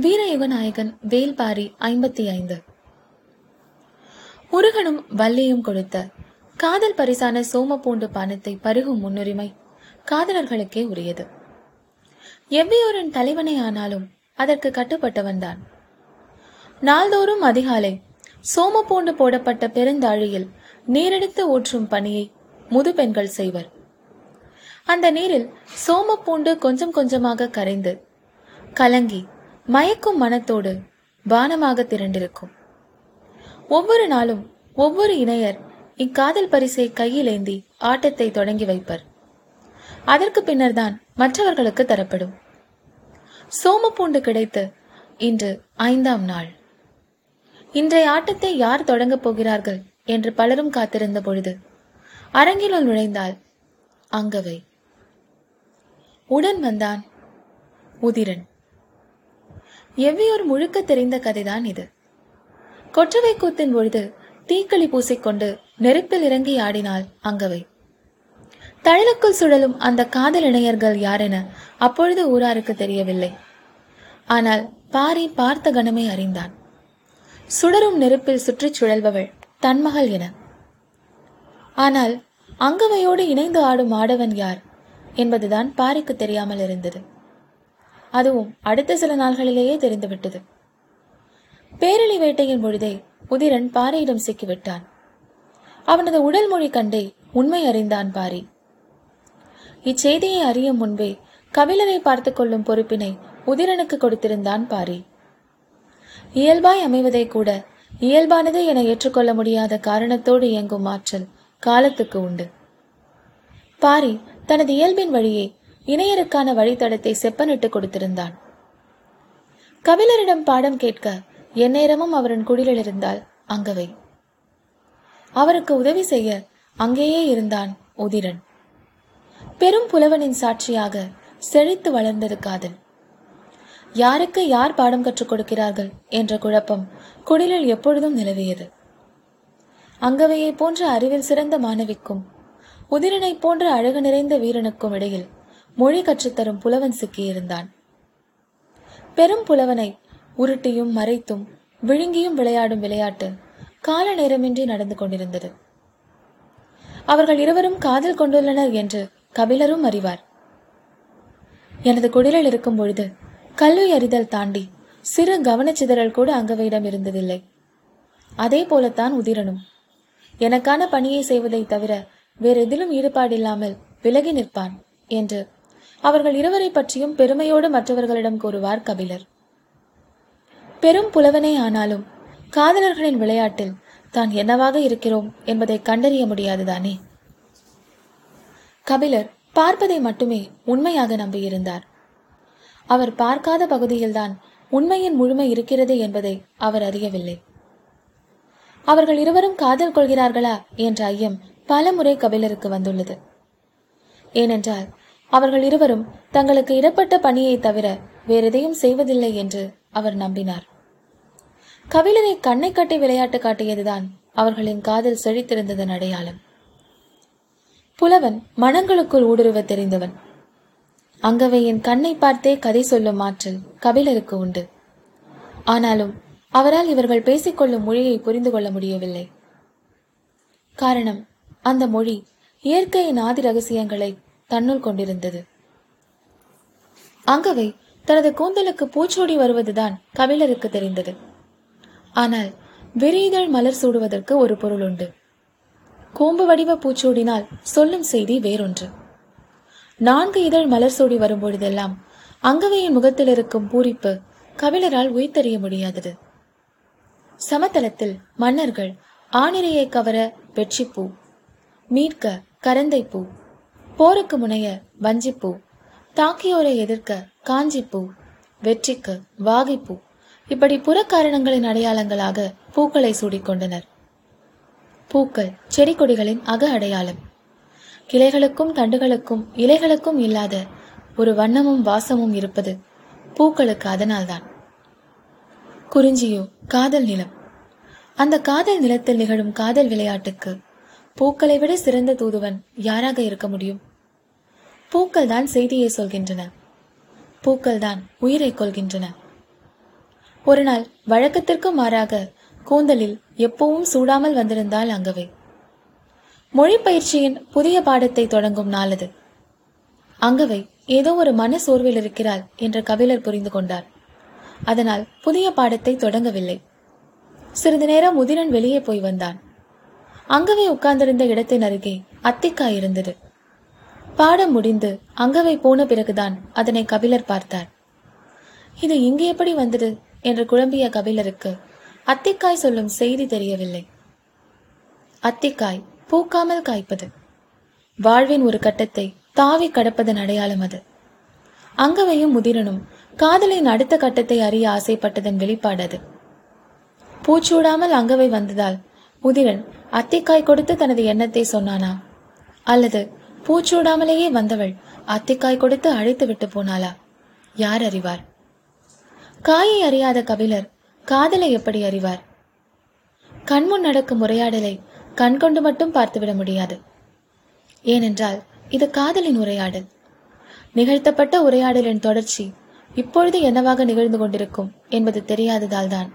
வீரயுகநாயகன் வேல்பாரி ஐம்பத்தி ஐந்து முருகனும் வள்ளியும் கொடுத்த காதல் பரிசான சோமப்பூண்டு பானத்தை பருகும் முன்னுரிமை காதலர்களுக்கே உரியது. எவ்வியோரின் தலைவனே ஆனாலும் அதற்கு கட்டுப்பட்டவன்தான் நாள்தோறும் அதிகாலை சோமப்பூண்டு போடப்பட்ட பெருந்தாழியில் நீரெடுத்து ஊற்றும் பணியை முதுபெண்கள் செய்வர். அந்த நீரில் சோமப்பூண்டு கொஞ்சம் கொஞ்சமாக கரைந்து கலங்கி மயக்கும் மனத்தோடு பானமாக திரண்டிருக்கும். ஒவ்வொரு நாளும் ஒவ்வொரு இணையர் இக்காதல் பரிசை கையில் ஏந்தி ஆட்டத்தை தொடங்கி வைப்பர். அதற்கு பின்னர்தான் மற்றவர்களுக்கு தரப்படும். சோமப்பூண்டு கிடைத்து இன்று ஐந்தாம் நாள். இன்றைய ஆட்டத்தை யார் தொடங்கப் போகிறார்கள் என்று பலரும் காத்திருந்த பொழுது அரங்கினுள் நுழைந்தால் அங்கவை. உடன் வந்தான் உதிரன். எவ்வியோர் முழுக்க தெரிந்த கதைதான் இது. கொற்றவை கூத்தின் பொழுது தீக்களி பூசிக்கொண்டு நெருப்பில் இறங்கி ஆடினாள் அங்கவை. தழலுக்குள் சுழலும் அந்த காதல் இணையர்கள் யாரென அப்பொழுது ஊராருக்கு தெரியவில்லை. ஆனால் பாரி பார்த்த கணமே அறிந்தான். சுடரும் நெருப்பில் சுற்றிச் சுழல்பவள் தன்மகள் என. ஆனால் அங்கவையோடு இணைந்து ஆடும் ஆடவன் யார்? என்பதுதான் பாரிக்கு தெரியாமல் இருந்தது. அதுவும் அடுத்த சில நாள்களிலேயே தெரிந்துவிட்டது. பேரளி வேட்டையின் பொழுதே உதிரன் பாரியிடம் சிக்கிவிட்டான். அவனது உடல் மொழி கண்டே உண்மை அறிந்தான் பாரி. இச்செய்தியை அறியும் முன்பே கபிலரை பார்த்துக் கொள்ளும் பொறுப்பினை உதிரனுக்கு கொடுத்திருந்தான் பாரி. இயல்பாய் அமைவதை கூட இயல்பானது என ஏற்றுக்கொள்ள முடியாத காரணத்தோடு இயங்கும் ஆற்றல் காலத்துக்கு உண்டு. பாரி தனது இயல்பின் வழியே இணையருக்கான வழித்தடத்தை செப்பனிட்டு கொடுத்திருந்தான். கபிலரிடம் பாடம் கேட்க எந்நேரமும் அவரின் குடிலில் இருந்தால் அங்கவை. அவருக்கு உதவி செய்ய அங்கேயே இருந்தான் உதிரன். பெரும் புலவனின் சாட்சியாக செழித்து வளர்ந்தது காதல். யாருக்கு யார் பாடம் கற்றுக் கொடுக்கிறார்கள் என்ற குழப்பம் குடிலில் எப்பொழுதும் நிலவியது. அங்கவையை போன்ற அறிவில் சிறந்த மாணவிக்கும் உதிரனைப் போன்ற அழகு நிறைந்த வீரனுக்கும் இடையில் மொழி கற்றுத்தரும் புலவன் சிக்கியிருந்தான் பெரும் புலவனை உருட்டியும் மறைத்தும் விழுங்கியும் விளையாடும் விளையாட்டு கால நேரமின்றி நடந்து கொண்டிருந்தது. அவர்கள் இருவரும் காதல் கொண்டுள்ளனர் என்று கபிலரும் அறிவார். எனது குடிலில் இருக்கும் பொழுது கல்வி அறிதல் தாண்டி சிறு கவனச்சிதறல் கூட அங்கவையிடம் இருந்ததில்லை. அதே போலத்தான் உதிரனும். எனக்கான பணியை செய்வதை தவிர வேறெதிலும் ஈடுபாடில்லாமல் விலகி நிற்பான் என்று அவர்கள் இருவரை பற்றியும் பெருமையோடு மற்றவர்களிடம் கூறுவார் கபிலர். பெரும் புலவனே ஆனாலும் காதலர்களின் விளையாட்டில் தான் என்னவாக இருக்கிறோம் என்பதை கண்டறிய முடியாதுதானே? கபிலர் பார்ப்பதை மட்டுமே உண்மையாக நம்பியிருந்தார். அவர் பார்க்காத பகுதியில்தான் உண்மையின் முழுமை இருக்கிறது என்பதை அவர் அறியவில்லை. அவர்கள் இருவரும் காதல் கொள்கிறார்களா என்ற ஐயம் பல முறை கபிலருக்கு வந்துள்ளது. ஏனென்றால் அவர்கள் இருவரும் தங்களுக்கு இடப்பட்ட பணியை தவிர வேறெதையும் செய்வதில்லை என்று அவர் நம்பினார். கவிழனை கண்ணை கட்டி விளையாட்டு காட்டியதுதான் அவர்களின் காதல் செழித்திருந்ததன் அடையாளம். புலவன் மனங்களுக்குள் ஊடுருவ தெரிந்தவன். அங்கவையின் கண்ணை பார்த்தே கதை சொல்லும் ஆற்றல் கபிலருக்கு உண்டு. ஆனாலும் அவரால் இவர்கள் பேசிக்கொள்ளும் மொழியை புரிந்து கொள்ள முடியவில்லை. காரணம் அந்த மொழி இயற்கையின் ஆதி ரகசியங்களை தன்னுள் கொண்டிருந்தது. அங்கவை தனது கூந்தலுக்கு பூச்சோடி வருவதுதான் கபிலருக்கு தெரிந்தது. ஆனால் விரிதழ் மலர் சூடுவதற்கு ஒரு பொருள் உண்டு. கோம்பு வடிவ பூச்சோடினால் சொல்லும் செய்தி வேறொன்று. நான்கு இதழ் மலர் சூடி வரும்பொழுதெல்லாம் அங்கவையின் முகத்தில் இருக்கும் பூரிப்பு கபிலரால் உயிர்த்தறிய முடியாதது. சமதளத்தில் மன்னர்கள் ஆணிரையை கவர வெற்றிப்பூ மீட்க கரந்தைப்பூ போருக்கு முனைய வஞ்சிப்பூ. தாக்கியோரை எதிர்க்க காஞ்சிப்பூ. வெற்றிக்கு வாகைப்பூ. இப்படி புறக்காரணங்களின் அடையாளங்களாக பூக்களை சூடிக்கொண்டனர். பூக்கள் செடி கொடிகளின் அக அடையாளம். கிளைகளுக்கும் தண்டுகளுக்கும் இலைகளுக்கும் இல்லாத ஒரு வண்ணமும் வாசமும் இருப்பது பூக்களுக்கு அதனால்தான். குறிஞ்சியோ காதல் நிலம். அந்த காதல் நிலத்தில் நிகழும் காதல் விளையாட்டுக்கு பூக்களை விட சிறந்த தூதுவன் யாராக இருக்க முடியும்? பூக்கள் தான் செய்தியை சொல்கின்றன. பூக்கள் தான் உயிரை கொள்கின்றன ஒரு நாள் வழக்கத்திற்கு மாறாக கூந்தலில் எப்பவும் சூடாமல் வந்திருந்தால் அங்கவை. மொழி பயிற்சியின் புதிய பாடத்தை தொடங்கும் நாள் அது அங்கவை ஏதோ ஒரு மன சோர்வில் இருக்கிறாள் என்று கபிலர் புரிந்து கொண்டார். அதனால் புதிய பாடத்தை தொடங்கவில்லை. சிறிது நேரம் முதிரன் வெளியே போய் வந்தான். அங்கவை உட்கார்ந்திருந்த இடத்தின் அருகே அத்திக்காய் இருந்தது. பாடம் முடிந்து அங்கவை போன பிறகுதான் அதனை கபிலர் பார்த்தார். இது இங்கு எப்படி வந்தது? என்று குழம்பிய கபிலருக்கு அத்திக்காய் சொல்லும் செய்தி தெரியவில்லை. அத்திக்காய் பூக்காமல் காய்ப்பது. வாழ்வின் ஒரு கட்டத்தை தாவி கடப்பதன் அடையாளம் அது. அங்கவையும் முதிரனும் காதலின் அடுத்த கட்டத்தை அறிய ஆசைப்பட்டதன் வெளிப்பாடு அது. பூச்சூடாமல் அங்கவை வந்ததால் உதிரன் அத்திக்காய் கொடுத்து தனது எண்ணத்தை சொன்னானா? அல்லது பூச்சூடாமலேயே வந்தவள் அத்திக்காய் கொடுத்து அழைத்து விட்டு போனாளா? யார் அறிவார்? காயை அறியாத கபிலர் காதலை எப்படி அறிவார்? கண்முன் நடக்கும் உரையாடலை கண் கொண்டு மட்டும் பார்த்துவிட முடியாது. ஏனென்றால் இது காதலின் உரையாடல். நிகழ்த்தப்பட்ட உரையாடலின் தொடர்ச்சி இப்பொழுது என்னவாக நிகழ்ந்து கொண்டிருக்கும் என்பது தெரியாததால் தான்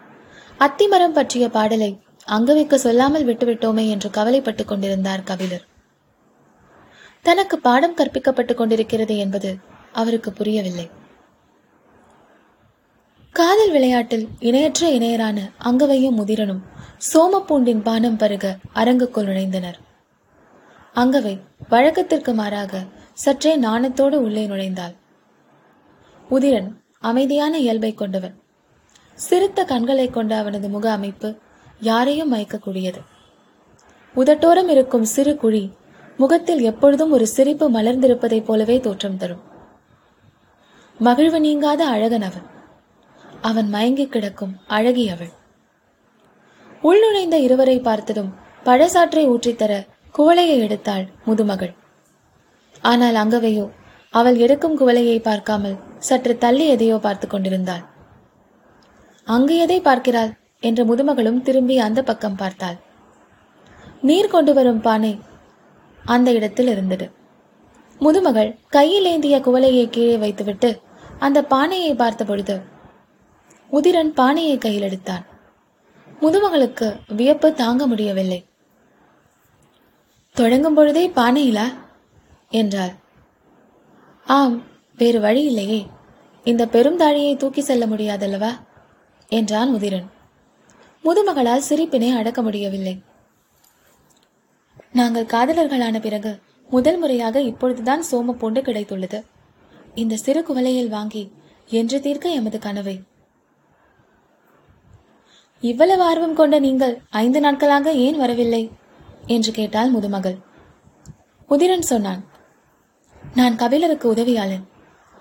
அத்திமரம் பற்றிய பாடலை அங்கவைக்கு சொல்லாமல் விட்டுவிட்டோமே என்று கவலைப்பட்டுக் கொண்டிருந்தார் கபிலர். தனக்கு பாடம் கற்பிக்கப்பட்டுக் கொண்டிருக்கிறது என்பது அவருக்கு புரியவில்லை. காதல் விளையாட்டில் இணையற்ற இணையரான அங்கவையும் முதிரனும் சோமப்பூண்டின் பானம் பருக அரங்குக்குள் நுழைந்தனர். அங்கவை வழக்கத்திற்கு மாறாக சற்றே நாணத்தோடு உள்ளே நுழைந்தாள். உதிரன் அமைதியான இயல்பை கொண்டவன். சிறுத்த கண்களை கொண்ட அவனது முக அமைப்பு யாரையும் மயக்கக்கூடியது. உதட்டோரம் இருக்கும் சிறு குழி முகத்தில் எப்பொழுதும் ஒரு சிரிப்பு மலர்ந்திருப்பதைப் போலவே தோற்றம் தரும். மகிழ்வு நீங்காத அழகன் அவன். அவன் மயங்கி கிடக்கும் அழகி அவள். உள்நுழைந்த இருவரை பார்த்ததும் பழசாற்றை ஊற்றித்தர குவளையை எடுத்தாள் முதுமகள். ஆனால் அங்கவையோ அவள் எடுக்கும் குவளையை பார்க்காமல் சற்று தள்ளி எதையோ பார்த்து கொண்டிருந்தாள். அங்கு எதை பார்க்கிறாள்? என்ற முதுமகளும் திரும்பி அந்த பக்கம் பார்த்தாள். நீர் கொண்டு வரும் பானை அந்த இடத்தில் இருந்தது. முதுமகள் கையில் ஏந்திய குவலையை கீழே வைத்துவிட்டு அந்த பானையை பார்த்த பொழுது உதிரன் பானையை கையில் எடுத்தான். முதுமகளுக்கு வியப்பு தாங்க முடியவில்லை. தொடங்கும் பொழுதே பானையிலா? என்றாள். ஆம் வேறு வழி இல்லையே. இந்த பெரும் தாழியை தூக்கி செல்ல முடியாதல்லவா? என்றான் உதிரன். முதுமகளால் சிரிப்பினை அடக்க முடியவில்லை. நாங்கள் காதலர்களான பிறகு முதல் முறையாக இப்பொழுதுதான் சோம பூண்டு கிடைத்துள்ளது. இந்த சிறு குவலையில் வாங்கி என்று தீர்க்க எமது கனவை. இவ்வளவு ஆர்வம் கொண்ட நீங்கள் ஐந்து நாட்களாக ஏன் வரவில்லை? என்று கேட்டாள் முதுமகள். உதிரன் சொன்னான் நான் கபிலருக்கு உதவியாளன்.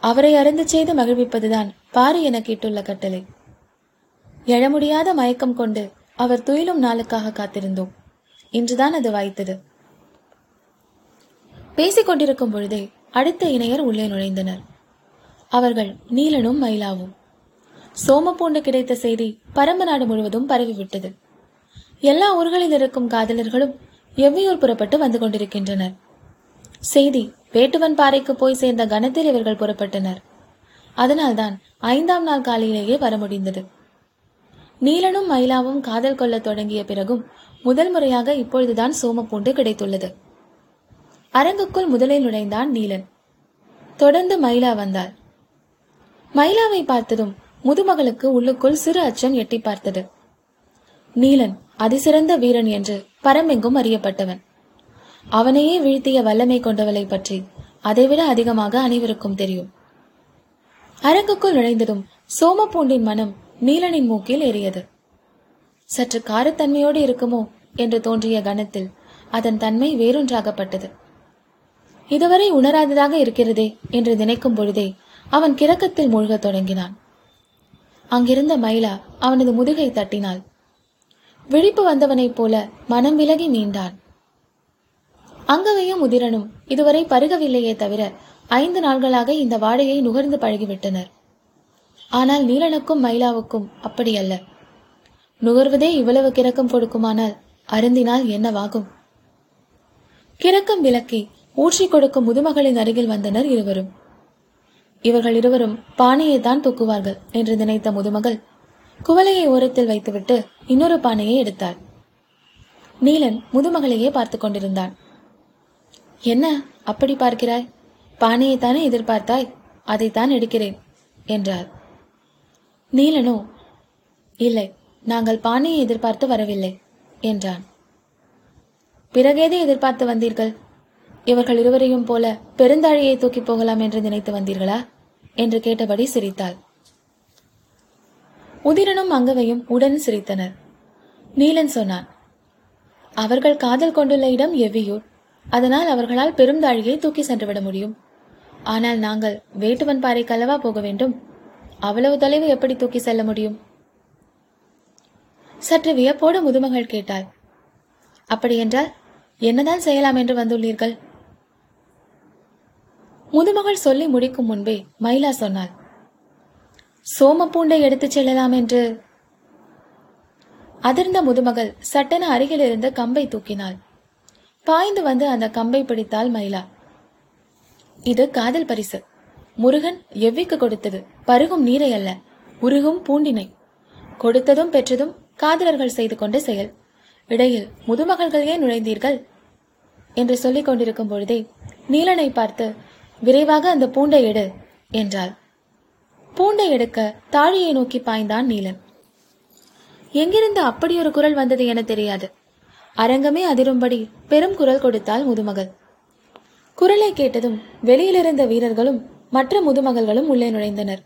அவரை அருந்து செய்து மகிழ்விப்பதுதான் பாரு என கேட்டுள்ள கட்டளை. எழமுடியாத மயக்கம் கொண்டு அவர் துயிலும் நாளுக்காக காத்திருந்தோம். இன்றுதான் அது வாய்த்தது. பேசிக் கொண்டிருக்கும் பொழுதே அடுத்த இணையர் உள்ளே நுழைந்தனர். அவர்கள் நீலனும் மயிலாவும். சோமப்பூண்டு கிடைத்த செய்தி பரம்பு நாடு முழுவதும் பரவிவிட்டது. எல்லா ஊர்களில் இருக்கும் காதலர்களும் எவ்வியூர் புறப்பட்டு வந்து கொண்டிருக்கின்றனர். செய்தி வேட்டுவன் பாறைக்கு போய் சேர்ந்த கணத்தில் இவர்கள் புறப்பட்டனர். அதனால்தான் ஐந்தாம் நாள் காலையிலேயே வர முடிந்தது. நீலனும் மயிலாவும் காதல் கொள்ளத் தொடங்கிய பிறகும் முதல் முறையாக இப்பொழுதுதான் சோமப்பூண்டு கிடைத்துள்ளது. அரங்குக்குள் முதலில் நுழைந்தான் நீலன். தொடர்ந்து மயிலா வந்தாள். மயிலாவை பார்த்ததும் முதுமகளுக்கு உள்ளுக்குள் சிறு அச்சம் எட்டி பார்த்தது. நீலன் அதிசிறந்த வீரன் என்று பரமெங்கும் அறியப்பட்டவன். அவனையே வீழ்த்திய வல்லமை கொண்டவளை பற்றி அதைவிட அதிகமாக அனைவருக்கும் தெரியும். அரங்குக்குள் நுழைந்ததும் சோமப்பூண்டின் மனம் நீலனின் மூக்கில் ஏறியது. சற்று காரத்தன்மையோடு இருக்குமோ என்று தோன்றிய கணத்தில் அதன் தன்மை வேறொன்றாகப்பட்டது. இதுவரை உணராததாக இருக்கிறதே என்று நினைக்கும் பொழுதே அவன் கிறக்கத்தில் மூழ்கத் தொடங்கினான். அங்கிருந்த மயிலா அவனது முதுகை தட்டினாள். விழிப்பு வந்தவனைப் போல மனம் விலகி மீண்டான் அங்கவையும் முதிரனும் இதுவரை பருகவில்லையே தவிர ஐந்து நாள்களாக இந்த வாடையை நுகர்ந்து பழகிவிட்டனர். ஆனால் நீலனுக்கும் மயிலாவுக்கும் அப்படியல்ல. நுகர்வதே இவ்வளவு கிறக்கம் கொடுக்குமானால் அருந்தினால் என்னவாகும்? கிறக்கம் விலக்கி ஊற்றி கொடுக்கும் முதுமகளின் அருகில் வந்தனர் இருவரும். இவர்கள் இருவரும் பானையை தான் தூக்குவார்கள் என்று நினைத்த முதுமகள் குவளையை ஓரத்தில் வைத்துவிட்டு இன்னொரு பானையை எடுத்தாள். நீலன் முதுமகளையே பார்த்து கொண்டிருந்தான். என்ன அப்படி பார்க்கிறாய்? பானையைத்தானே எதிர்பார்த்தாய்? அதைத்தான் எடுக்கிறேன் என்றார் நீலனோ? இல்லை நாங்கள் பானையை எதிர்பார்த்து வரவில்லை என்றான். பிறகேதே எதிர்பார்த்து வந்தீர்கள்? இவர்கள் இருவரையும் போல பெருந்தாழியை தூக்கி போகலாம் என்று நினைத்து வந்தீர்களா? என்று கேட்டபடி சிரித்தாள். உதிரனும் அங்கவையும் உடன் சிரித்தனர். நீலன் சொன்னான் அவர்கள் காதல் கொண்டுள்ள இடம் எவ்வியூர்? அதனால் அவர்களால் பெருந்தாழியை தூக்கி சென்றுவிட முடியும். ஆனால் நாங்கள் வேட்டுவன் பாறைக்கு அல்லவா போக வேண்டும்? அவ்வளவு தொலைவு எப்படி தூக்கி செல்ல முடியும்? சற்று வியப்போடு முதுமகள் கேட்டாள். அப்படியென்றால் என்னதான் செய்யலாம் என்று வந்துள்ளீர்கள்? முதுமகள் சொல்லி முடிக்கும் முன்பே மயிலா சொன்னாள். சோமப்பூண்டை எடுத்துச் செல்லலாம் என்று. அதிர்ந்த முதுமகள் சட்டென அருகில் இருந்த கம்பை தூக்கினாள். பாய்ந்து வந்து அந்த கம்பை பிடித்தாள் மயிலா. இது காதல் பரிசு. முருகன் எவ்விக்கு கொடுத்தது? பருகும் நீரை அல்ல உருகும் பூண்டினை. கொடுத்ததும் பெற்றதும் காதலர்கள் செய்து கொண்ட செயல். இடையில் முதுமகள்கள் ஏன் நுழைந்தீர்கள்? என்று சொல்லிக் கொண்டிருக்கும் பொழுதே நீலனை பார்த்து விரைவாக அந்த பூண்டை எடு என்றாள். பூண்டை எடுக்க தாழியை நோக்கி பாய்ந்தான் நீலன். எங்கிருந்து அப்படி ஒரு குரல் வந்தது என தெரியாது. அரங்கமே அதிரும்படி பெரும் குரல் கொடுத்தாள் முதுமகள் குரலை கேட்டதும் வெளியிலிருந்த வீரர்களும் மற்ற முதுமகள்களும் உள்ளே நுழைந்தனர்.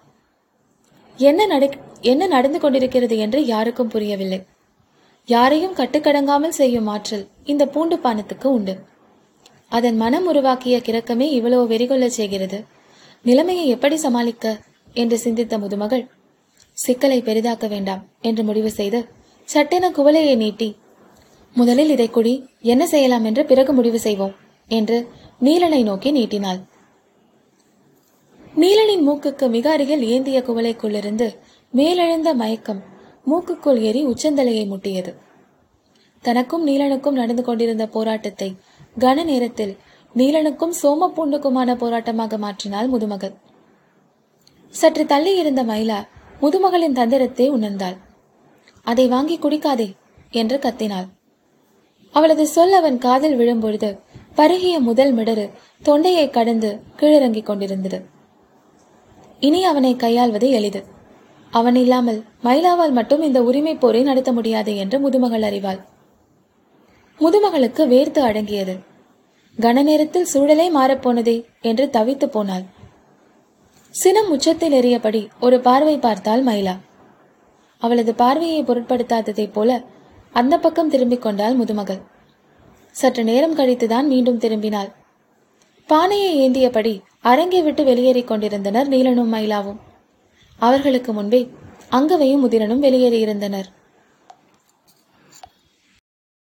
என்ன நட என்ன நடந்து கொண்டிருக்கிறது என்று யாருக்கும் புரியவில்லை. யாரையும் கட்டுக்கடங்காமல் செய்யும் ஆற்றல் இந்த பூண்டு பானத்துக்கு உண்டு. அதன் மனம் உருவாக்கிய கிறக்கமே இவ்வளவு வெறிகொள்ளச் செய்கிறது. நிலைமையை எப்படி சமாளிக்க? என்று சிந்தித்த முதுமகள் சிக்கலை பெரிதாக்க வேண்டாம் என்று முடிவு செய்து சட்டென குவலையை நீட்டி முதலில் இதை குடி என்ன செய்யலாம் என்று பிறகு முடிவு செய்வோம் என்று நீலனை நோக்கி நீட்டினாள். நீலனின் மூக்குக்கு மிக அருகில் ஏந்திய குவளைக்குள்ளிருந்து மேலெழுந்த மயக்கம் மூக்குக்குள் ஏறி உச்சந்தலையை முட்டியது. தனக்கும் நீலனுக்கும் நடந்து கொண்டிருந்த போராட்டத்தை கன நேரத்தில் நீலனுக்கும் சோமப்பூண்டுக்குமான போராட்டமாக மாற்றினாள் முதுமகள். சற்று தள்ளி இருந்த மயிலா முதுமகளின் தந்திரத்தை உணர்ந்தாள். அதை வாங்கி குடிக்காதே என்று கத்தினாள். அவளது சொல் அவன் காதில் விழும்பொழுது பருகிய முதல் மிடரு தொண்டையை கடந்து கீழிறங்கிக் கொண்டிருந்தது. இனி அவனை கையாள்வது எளிது. அவன் இல்லாமல் மயிலாவால் மட்டும் இந்த உரிமை போரை நடத்த முடியாது என்று முதுமகள் அறிவாள். முதுமகளுக்கு வேர்த்து அடங்கியது. கன நேரத்தில் சூழலே மாறப்போனதே என்று தவித்து போனாள். சினம் உச்சத்தில் எறியபடி ஒரு பார்வை பார்த்தாள் மயிலா. அவளது பார்வையை பொருட்படுத்தாததைப் போல அந்த பக்கம் திரும்பிக் கொண்டாள் முதுமகள். சற்று நேரம் கழித்துதான் மீண்டும் திரும்பினாள். பானையை ஏந்தியபடி அரங்கை விட்டு வெளியேறிக் கொண்டிருந்தனர் நீலனும் மயிலாவும். அவர்களுக்கு முன்பே அங்கவையும் முதிரனும் வெளியேறியிருந்தனர்.